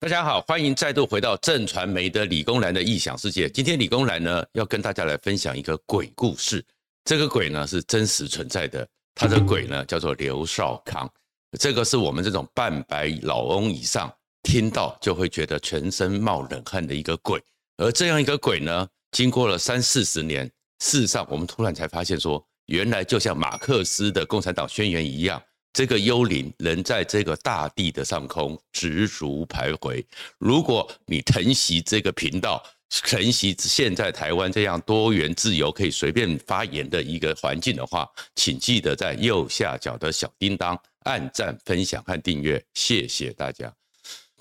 大家好，欢迎再度回到正传媒的理工男的异想世界。今天理工男呢要跟大家来分享一个鬼故事。这个鬼呢是真实存在的，他的鬼呢叫做刘少康。这个是我们这种半百老翁以上听到就会觉得全身冒冷汗的一个鬼。而这样一个鬼呢，经过了三四十年，事实上我们突然才发现说，原来就像马克思的《共产党宣言》一样。这个幽灵能在这个大地的上空直逐徘徊。如果你疼惜这个频道，疼惜现在台湾这样多元自由、可以随便发言的一个环境的话，请记得在右下角的小叮当按赞、分享和订阅，谢谢大家。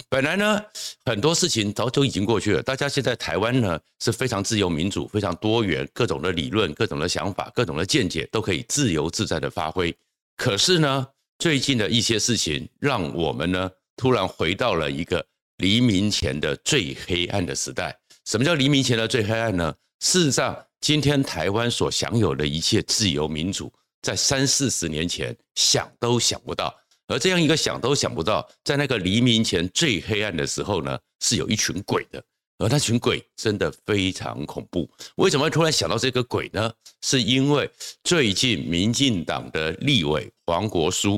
本来呢，很多事情早就已经过去了。大家现在台湾呢是非常自由民主、非常多元，各种的理论、各种的想法、各种的见解都可以自由自在的发挥。可是呢，最近的一些事情，让我们呢突然回到了一个黎明前的最黑暗的时代。什么叫黎明前的最黑暗呢？事实上，今天台湾所享有的一切自由民主，在三四十年前想都想不到。而这样一个想都想不到，在那个黎明前最黑暗的时候呢，是有一群鬼的。而那群鬼真的非常恐怖。为什么突然想到这个鬼呢？是因为最近民进党的立委黄国书。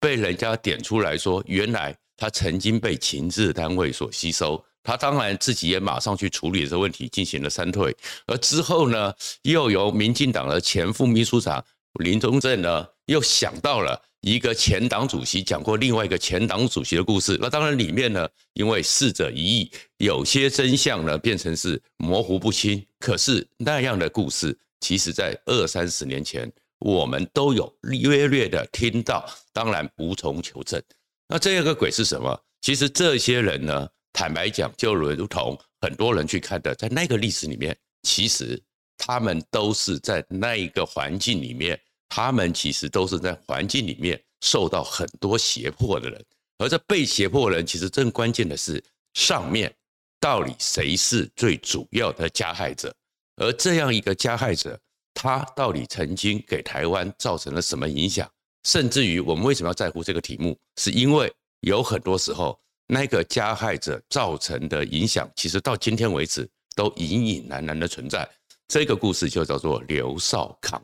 被人家点出来说，原来他曾经被情治单位所吸收，他当然自己也马上去处理这个问题，进行了删退。而之后呢，又由民进党的前副秘书长林宗正呢，又想到了一个前党主席讲过另外一个前党主席的故事。那当然里面呢，因为逝者已矣，有些真相呢变成是模糊不清。可是那样的故事，其实在二三十年前。我们都有略略的听到，当然无从求证。那这个鬼是什么？其实这些人呢，坦白讲，就如同很多人去看的，在那个历史里面，其实他们都是在那一个环境里面，他们其实都是在环境里面受到很多胁迫的人。而这被胁迫人，其实更关键的是上面到底谁是最主要的加害者？而这样一个加害者。他到底曾经给台湾造成了什么影响？甚至于我们为什么要在乎这个题目？是因为有很多时候，那个加害者造成的影响，其实到今天为止都隐隐然然的存在。这个故事就叫做刘少康。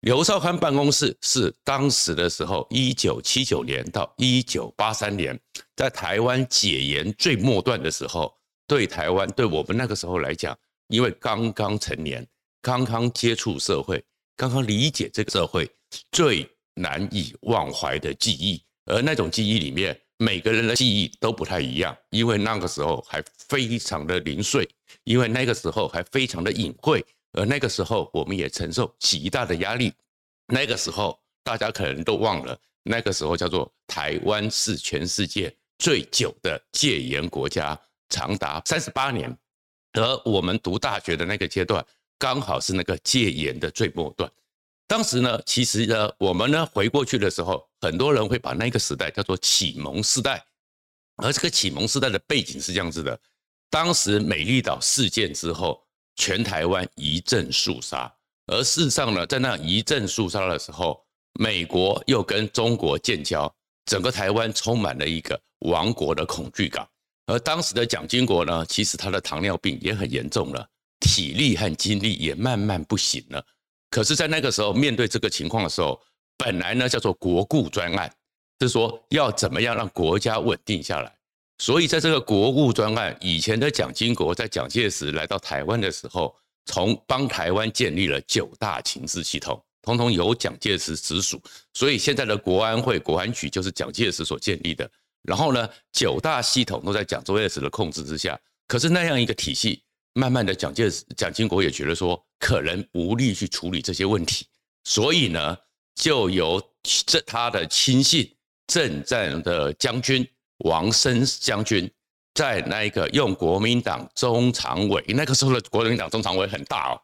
刘少康办公室是当时的时候，一九七九年到一九八三年，在台湾解严最末段的时候，对台湾，对我们那个时候来讲，因为刚刚成年。刚刚接触社会，刚刚理解这个社会，最难以忘怀的记忆，而那种记忆里面，每个人的记忆都不太一样，因为那个时候还非常的零碎，因为那个时候还非常的隐晦，而那个时候我们也承受极大的压力。那个时候大家可能都忘了，那个时候叫做台湾是全世界最久的戒严国家，长达三十八年，而我们读大学的那个阶段。刚好是那个戒严的最末端，当时呢，其实呢，我们呢回过去的时候，很多人会把那个时代叫做启蒙时代，而这个启蒙时代的背景是这样子的：当时美丽岛事件之后，全台湾一阵肃杀，而事实上呢，在那一阵肃杀的时候，美国又跟中国建交，整个台湾充满了一个亡国的恐惧感，而当时的蒋经国呢，其实他的糖尿病也很严重了。体力和精力也慢慢不行了，可是，在那个时候面对这个情况的时候，本来呢叫做国故专案，是说要怎么样让国家稳定下来。所以，在这个国顾专案以前的蒋经国在蒋介石来到台湾的时候，从帮台湾建立了九大情治系统，统统由蒋介石直属。所以，现在的国安会、国安局就是蒋介石所建立的。然后呢，九大系统都在蒋介石的控制之下。可是那样一个体系。慢慢的，蒋介石、蒋经国也觉得说，可能无力去处理这些问题，所以呢，就由这他的亲信政战的将军王生将军，在那个用国民党中常委，那个时候的国民党中常委很大哦，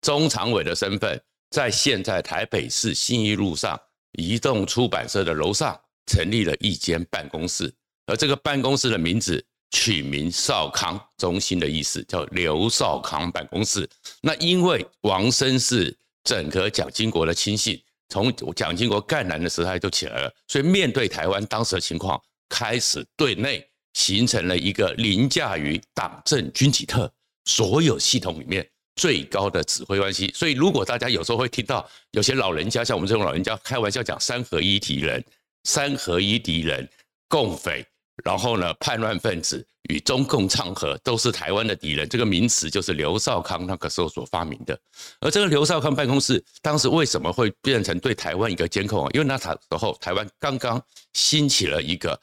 中常委的身份，在现在台北市信义路上移动出版社的楼上，成立了一间办公室，而这个办公室的名字。取名少康，中心的意思叫刘少康办公室。那因为王生是整个蒋经国的亲信，从蒋经国赣南的时代就起来了，所以面对台湾当时的情况，开始对内形成了一个凌驾于党政军体特所有系统里面最高的指挥关系。所以，如果大家有时候会听到有些老人家，像我们这种老人家开玩笑讲“三合一敌人”，三合一敌人，共匪，然后呢，叛乱分子与中共唱和，都是台湾的敌人。这个名词就是刘少康那个时候所发明的。而这个刘少康办公室当时为什么会变成对台湾一个监控？因为那时候台湾刚刚兴起了一个。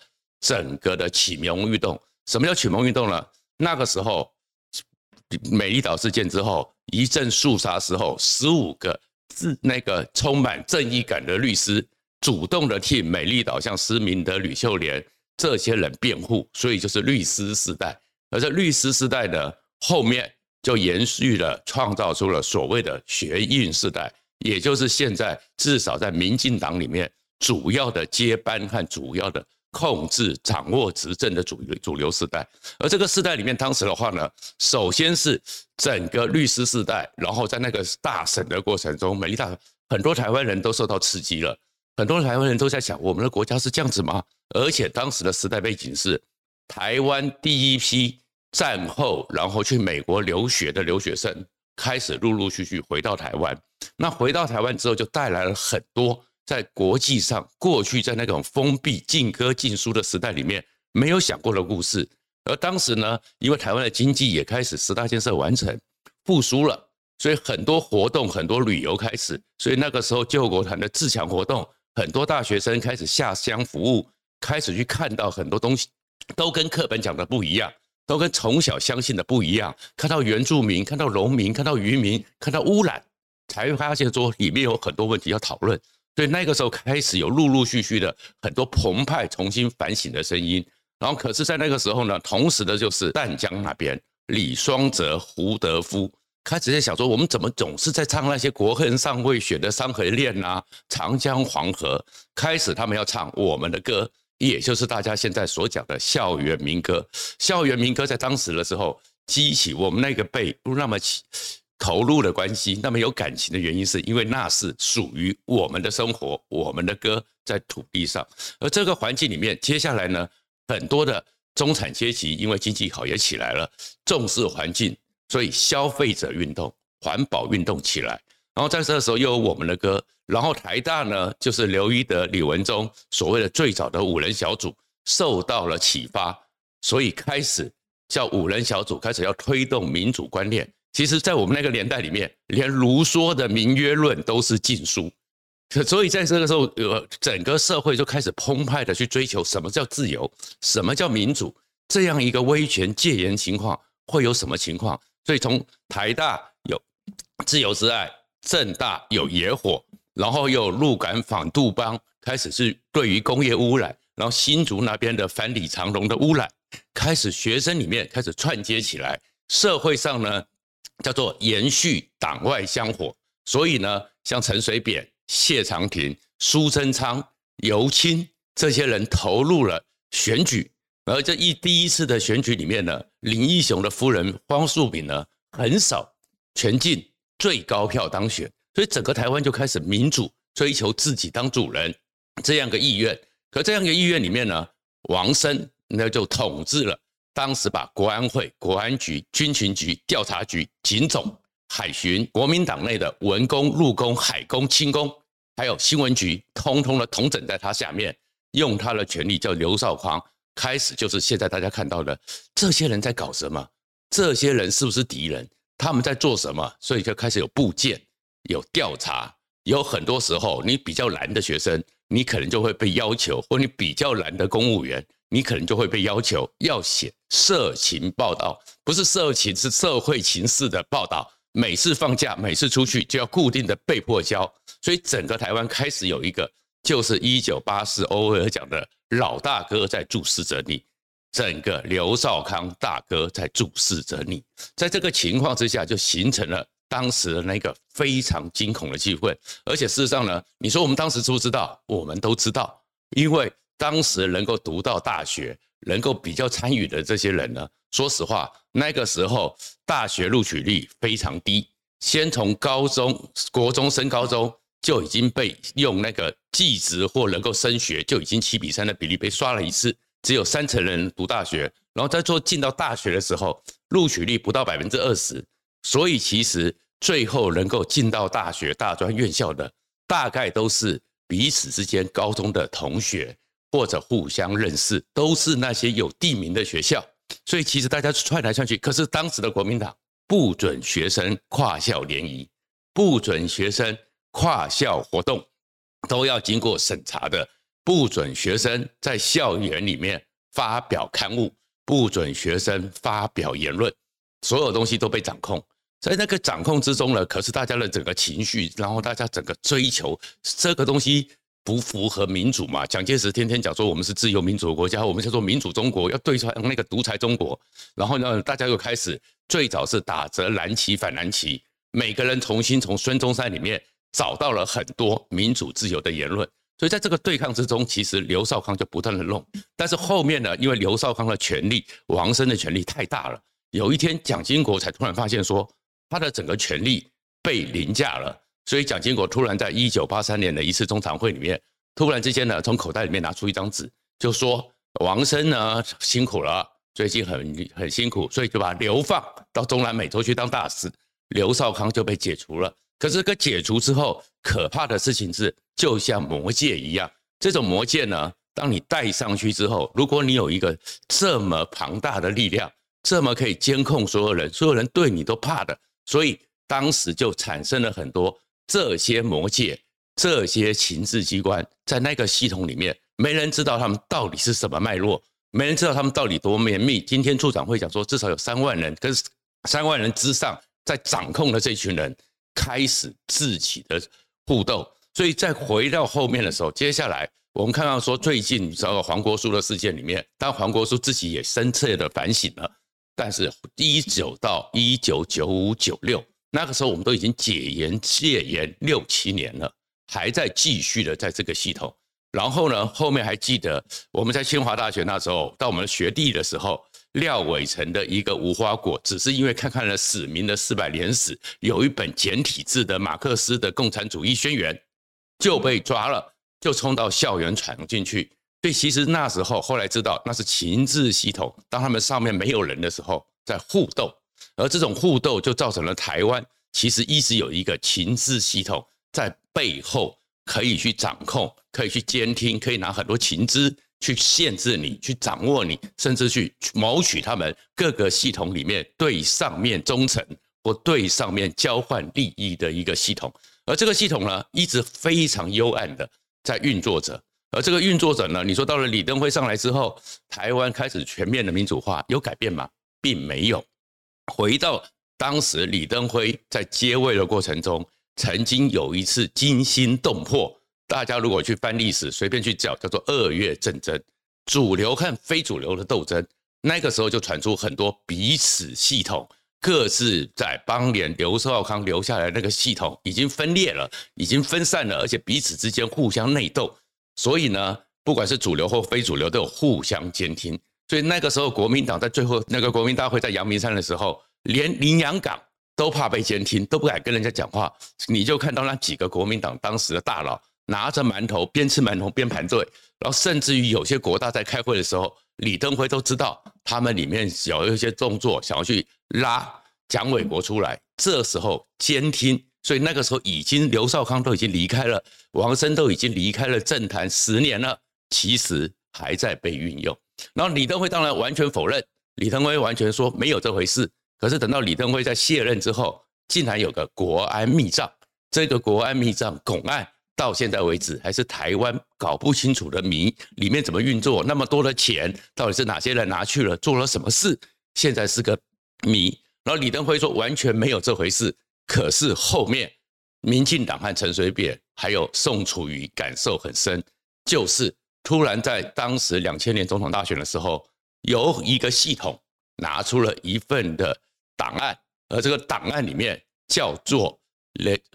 整个的启蒙运动，什么叫启蒙运动呢？那个时候，美丽岛事件之后，一阵肃杀之后，十五个自那个充满正义感的律师，主动的替美丽岛像失明的、吕秀莲这些人辩护，所以就是律师时代。而这律师时代呢，后面就延续了，创造出了所谓的学运时代，也就是现在至少在民进党里面主要的接班和主要的。控制、掌握执政的主主流时代，而这个世代里面，当时的话呢，首先是整个律师时代，然后在那个大审的过程中，美丽岛很多台湾人都受到刺激了，很多台湾人都在想，我们的国家是这样子吗？而且当时的时代背景是，台湾第一批战后然后去美国留学的留学生开始陆陆续续回到台湾，那回到台湾之后，就带来了很多。在国际上，过去在那种封闭、禁歌、禁书的时代里面，没有想过的故事。而当时呢，因为台湾的经济也开始十大建设完成、复苏了，所以很多活动、很多旅游开始。所以那个时候，救国团的自强活动，很多大学生开始下乡服务，开始去看到很多东西，都跟课本讲的不一样，都跟从小相信的不一样。看到原住民，看到农民，看到渔民，看到污染，才会发现说里面有很多问题要讨论。所以那个时候开始有陆陆续续的很多澎湃重新反省的声音，然后可是，在那个时候呢，同时的就是淡江那边李双泽、胡德夫开始在想说，我们怎么总是在唱那些国恨尚未雪的山河恋啊、长江黄河，开始他们要唱我们的歌，也就是大家现在所讲的校园民歌。校园民歌在当时的时候激起我们那个辈不那么起。投入的关系，那么有感情的原因，是因为那是属于我们的生活，我们的歌在土地上。而这个环境里面，接下来呢，很多的中产阶级因为经济好也起来了，重视环境，所以消费者运动、环保运动起来。然后在这个时候又有我们的歌，然后台大呢，就是刘一德、李文忠所谓的最早的五人小组受到了启发，所以开始叫五人小组开始要推动民主观念。其实，在我们那个年代里面，连卢梭的《民约论》都是禁书，所以在这个时候，呃，整个社会就开始澎湃的去追求什么叫自由，什么叫民主，这样一个威权戒严情况会有什么情况？所以从台大有自由之爱，政大有野火，然后又陆港反杜邦，开始是对于工业污染，然后新竹那边的反李长龙的污染，开始学生里面开始串接起来，社会上呢。叫做延续党外香火，所以呢，像陈水扁、谢长廷、苏贞昌、尤清这些人投入了选举，而这一第一次的选举里面呢，林义雄的夫人方素敏呢，很少全进最高票当选，所以整个台湾就开始民主，追求自己当主人这样个意愿。可这样一个意愿里面呢，王生那就统治了。当时把国安会、国安局、军情局、调查局、警总、海巡、国民党内的文工、陆工、海工、轻工，还有新闻局，通通的统整在他下面，用他的权力叫刘少康，开始就是现在大家看到的这些人在搞什么？这些人是不是敌人？他们在做什么？所以就开始有布件、有调查，有很多时候你比较难的学生，你可能就会被要求，或你比较难的公务员。你可能就会被要求要写社情报道，不是社情，是社会情势的报道。每次放假，每次出去就要固定的被迫交，所以整个台湾开始有一个，就是一九八四欧威尔讲的老大哥在注视着你，整个刘少康大哥在注视着你。在这个情况之下，就形成了当时的那个非常惊恐的气氛。而且事实上呢，你说我们当时知不知道？我们都知道，因为。当时能够读到大学，能够比较参与的这些人呢，说实话，那个时候大学录取率非常低，先从高中、国中升高中就已经被用那个技职或能够升学就已经七比三的比例被刷了一次，只有三成人读大学，然后在做进到大学的时候，录取率不到百分之二十，所以其实最后能够进到大学大专院校的，大概都是彼此之间高中的同学或者互相认识，都是那些有地名的学校，所以其实大家串来串去。可是当时的国民党不准学生跨校联谊，不准学生跨校活动，都要经过审查的。不准学生在校园里面发表刊物，不准学生发表言论，所有东西都被掌控。在那个掌控之中呢，可是大家的整个情绪，然后大家整个追求这个东西不符合民主嘛？蒋介石天天讲说我们是自由民主的国家，我们叫做民主中国，要对抗那个独裁中国。然后呢，大家又开始最早是打着蓝旗反蓝旗，每个人重新从孙中山里面找到了很多民主自由的言论。所以在这个对抗之中，其实刘少康就不断的弄，但是后面呢，因为刘少康的权力，王生的权力太大了，有一天蒋经国才突然发现说，他的整个权力被凌驾了，所以蒋经国突然在一九八三年的一次中常会里面，突然之间呢，从口袋里面拿出一张纸，就说王生呢辛苦了，最近很很辛苦，所以就把流放到中南美洲去当大使，刘少康就被解除了。可是，个解除之后，可怕的事情是，就像魔戒一样，这种魔戒呢，当你戴上去之后，如果你有一个这么庞大的力量，这么可以监控所有人，所有人对你都怕的，所以当时就产生了很多这些魔戒，这些情治机关在那个系统里面，没人知道他们到底是什么脉络，没人知道他们到底多绵密。今天处长会讲说，至少有三万人，跟三万人之上在掌控的这群人。开始自己的互斗，所以再回到后面的时候，接下来我们看到说，最近你知道黄国书的事件里面，当黄国书自己也深切的反省了，但是一九到一九九五九六那个时候，我们都已经解严戒严六七年了，还在继续的在这个系统。然后呢，后面还记得我们在清华大学那时候，到我们学弟的时候。廖伟成的一个无花果，只是因为看看了史明的四百年史，有一本简体字的马克思的共产主义宣言，就被抓了，就冲到校园闯进去。所以其实那时候后来知道，那是情治系统，当他们上面没有人的时候，在互斗，而这种互斗就造成了台湾其实一直有一个情治系统在背后可以去掌控，可以去监听，可以拿很多情资。去限制你，去掌握你，甚至去谋取他们各个系统里面对上面忠诚或对上面交换利益的一个系统。而这个系统呢，一直非常幽暗的在运作着。而这个运作者呢，你说到了李登辉上来之后，台湾开始全面的民主化，有改变吗？并没有。回到当时李登辉在接位的过程中，曾经有一次惊心动魄。大家如果去翻历史，随便去叫，叫做二月政争，主流和非主流的斗争，那个时候就传出很多彼此系统各自在邦联，刘少康留下来那个系统已经分裂了，已经分散了，而且彼此之间互相内斗，所以呢，不管是主流或非主流，都有互相监听。所以那个时候，国民党在最后那个国民大会在阳明山的时候，连林洋港都怕被监听，都不敢跟人家讲话。你就看到那几个国民党当时的大佬。拿着馒头边吃馒头边盘队，然后甚至于有些国大在开会的时候，李登辉都知道他们里面有一些动作，想要去拉蒋纬国出来。这时候监听，所以那个时候已经刘少康都已经离开了，王生都已经离开了政坛十年了，其实还在被运用。然后李登辉当然完全否认，李登辉完全说没有这回事。可是等到李登辉在卸任之后，竟然有个国安密账，这个国安密账拱案。到现在为止，还是台湾搞不清楚的谜，里面怎么运作？那么多的钱，到底是哪些人拿去了？做了什么事？现在是个谜。然后李登辉说完全没有这回事，可是后面民进党和陈水扁还有宋楚瑜感受很深，就是突然在当时两千年总统大选的时候，有一个系统拿出了一份的档案，而这个档案里面叫做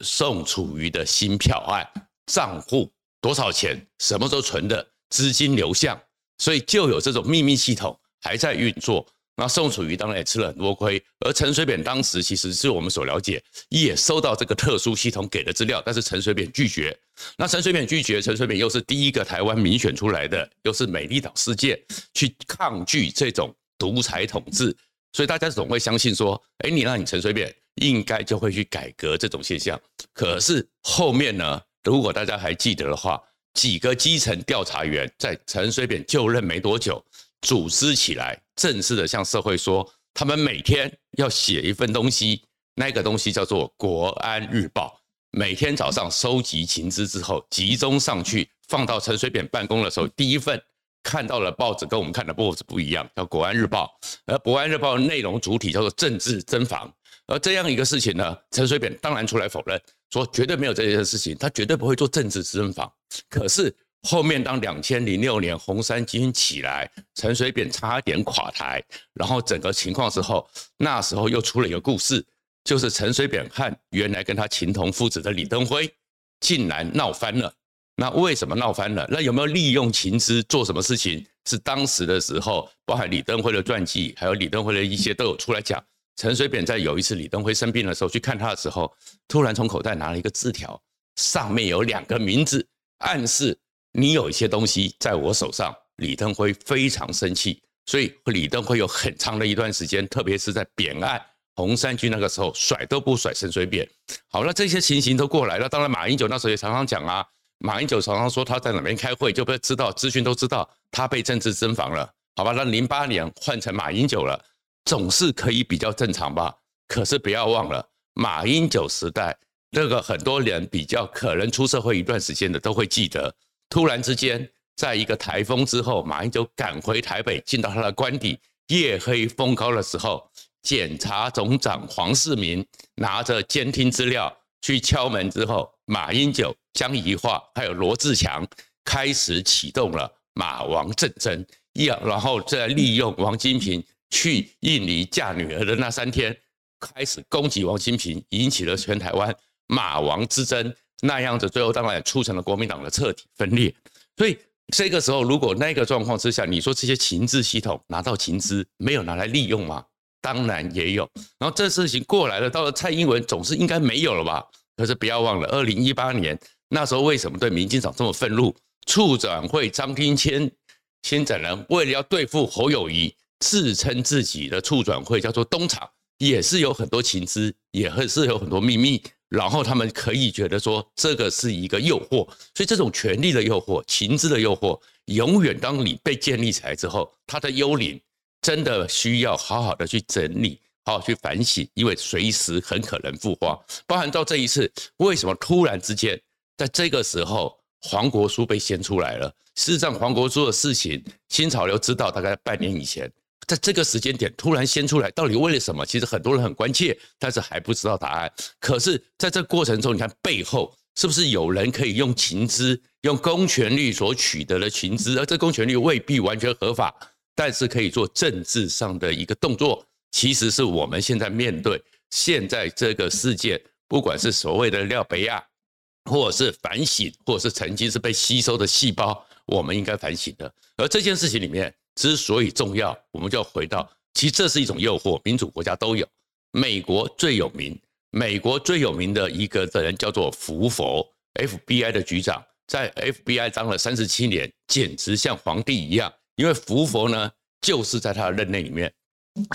宋楚瑜的新票案。账户多少钱？什么时候存的？资金流向，所以就有这种秘密系统还在运作。那宋楚瑜当然也吃了很多亏，而陈水扁当时其实是我们所了解，也收到这个特殊系统给的资料，但是陈水扁拒绝。那陈水扁拒绝，陈水扁又是第一个台湾民选出来的，又是美丽岛事件，去抗拒这种独裁统治，所以大家总会相信说，哎，你让你陈水扁应该就会去改革这种现象。可是后面呢，如果大家还记得的话，几个基层调查员在陈水扁就任没多久，组织起来，正式的向社会说，他们每天要写一份东西，那个东西叫做《国安日报》。每天早上收集情资之后，集中上去放到陈水扁办公的时候，第一份看到了报纸跟我们看的报纸不一样，叫《国安日报》。而《国安日报》的内容主体叫做政治侦防。而这样一个事情呢，陈水扁当然出来否认，说绝对没有这件事情，他绝对不会做政治侦防。可是。后面当两千零六年红衫军起来，陈水扁差点垮台，然后整个情况之后，那时候又出了一个故事，就是陈水扁和原来跟他情同父子的李登辉竟然闹翻了。那为什么闹翻了？那有没有利用情资做什么事情？是当时的时候，包含李登辉的传记，还有李登辉的一些都有出来讲。陈水扁在有一次李登辉生病的时候去看他的时候，突然从口袋拿了一个字条，上面有两个名字，暗示。你有一些东西在我手上，李登辉非常生气，所以李登辉有很长的一段时间，特别是在扁案红衫军那个时候，甩都不甩陈水扁。好了，这些情形都过来了。当然，马英九那时候也常常讲啊，马英九常常说他在哪边开会，就被知道资讯都知道他被政治侦防了。好吧，那零八年换成马英九了，总是可以比较正常吧？可是不要忘了，马英九时代这个很多人比较可能出社会一段时间的都会记得。突然之间，在一个台风之后，马英九赶回台北，进到他的官邸，夜黑风高的时候，检察总长黄世民拿着监听资料去敲门之后，马英九、江宜桦还有罗志强开始启动了马王政争，要然后再利用王金平去印尼嫁女儿的那三天，开始攻击王金平，引起了全台湾马王之争。那样子，最后当然也促成了国民党的彻底分裂。所以这个时候，如果那个状况之下，你说这些情治系统拿到情资没有拿来利用吗？当然也有。然后这事情过来了，到了蔡英文总是应该没有了吧？可是不要忘了，二零一八年那时候为什么对民进党这么愤怒？处长会张丁谦牵展人为了要对付侯友谊，自称自己的促转会叫做东厂，也是有很多情资，也是有很多秘密。然后他们可以觉得说这个是一个诱惑，所以这种权力的诱惑、情资的诱惑，永远当你被建立起来之后，它的幽灵真的需要好好的去整理、好好去反省，因为随时很可能复发。包含到这一次，为什么突然之间在这个时候黄国书被掀出来了？事实上，黄国书的事情，新潮流知道大概半年以前。在这个时间点突然掀出来，到底为了什么？其实很多人很关切，但是还不知道答案。可是，在这过程中，你看背后是不是有人可以用情资、用公权力所取得的情资，而这公权力未必完全合法，但是可以做政治上的一个动作。其实是我们现在面对现在这个世界，不管是所谓的廖北亚，或者是反省，或者是曾经是被吸收的细胞，我们应该反省的。而这件事情里面。之所以重要，我们就要回到，其实这是一种诱惑，民主国家都有。美国最有名，美国最有名的一个的人叫做福佛，FBI 的局长，在 FBI 当了三十七年，简直像皇帝一样。因为福佛呢，就是在他的任内里面，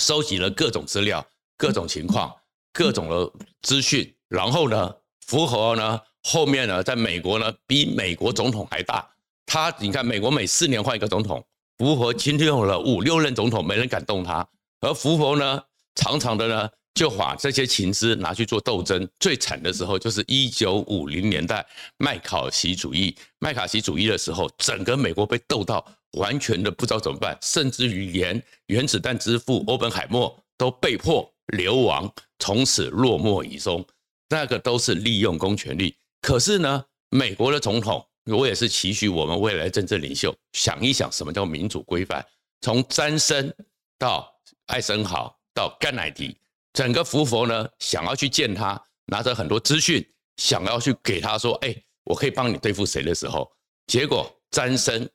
收集了各种资料、各种情况、各种的资讯，然后呢，福佛呢，后面呢，在美国呢，比美国总统还大。他，你看，美国每四年换一个总统。福佛今天有了五六任总统，没人敢动他。而福佛呢，常常的呢，就把这些情资拿去做斗争。最惨的时候就是一九五零年代麦卡锡主义。麦卡锡主义的时候，整个美国被斗到完全的不知道怎么办，甚至于连原子弹之父欧本海默都被迫流亡，从此落寞以终。那个都是利用公权力。可是呢，美国的总统。我也是期许我们未来政治领袖想一想，什么叫民主规范？从詹森到艾森豪到甘乃迪，整个福佛呢，想要去见他，拿着很多资讯，想要去给他说：“哎，我可以帮你对付谁的时候？”结果詹森、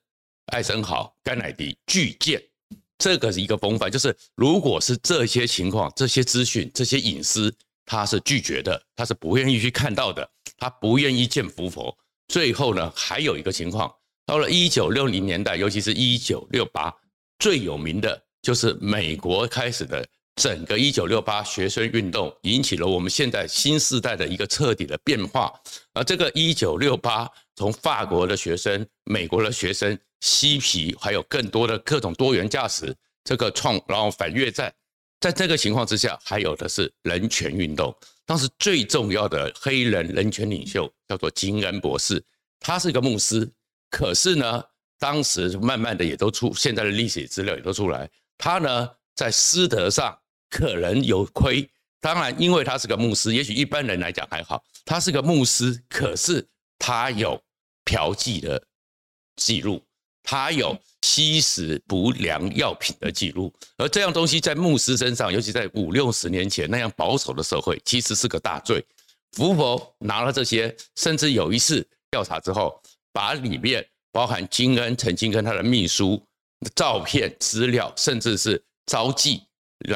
艾森豪、甘乃迪拒见，这个是一个风范，就是如果是这些情况、这些资讯、这些隐私，他是拒绝的，他是不愿意去看到的，他不愿意见福佛。最后呢，还有一个情况，到了一九六零年代，尤其是一九六八，最有名的就是美国开始的整个一九六八学生运动，引起了我们现在新时代的一个彻底的变化。而这个一九六八，从法国的学生、美国的学生、嬉皮，还有更多的各种多元价值，这个创，然后反越战，在这个情况之下，还有的是人权运动。当时最重要的黑人人权领袖叫做金恩博士，他是一个牧师，可是呢，当时慢慢的也都出现在的历史资料也都出来，他呢在师德上可能有亏。当然，因为他是个牧师，也许一般人来讲还好，他是个牧师，可是他有嫖妓的记录。他有吸食不良药品的记录，而这样东西在牧师身上，尤其在五六十年前那样保守的社会，其实是个大罪。福伯拿了这些，甚至有一次调查之后，把里面包含金恩曾经跟他的秘书照片、资料，甚至是招妓，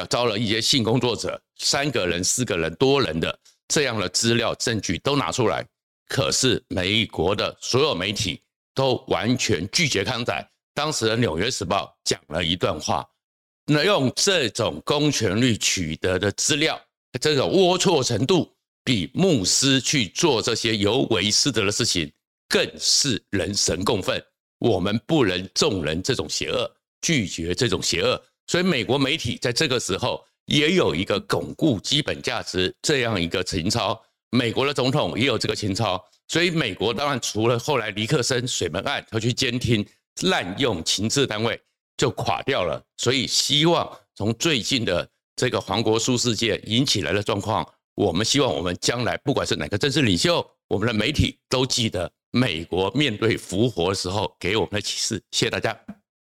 招了一些性工作者，三个人、四个人、多人的这样的资料证据都拿出来，可是美国的所有媒体。都完全拒绝刊载。当时的《纽约时报》讲了一段话，那用这种公权力取得的资料，这种龌龊程度，比牧师去做这些有违师德的事情更是人神共愤。我们不能纵容这种邪恶，拒绝这种邪恶。所以，美国媒体在这个时候也有一个巩固基本价值这样一个情操。美国的总统也有这个情操。所以，美国当然除了后来尼克森水门案他去监听滥用情治单位就垮掉了。所以，希望从最近的这个黄国书事件引起来的状况，我们希望我们将来不管是哪个政治领袖，我们的媒体都记得美国面对复活的时候给我们的启示。谢谢大家。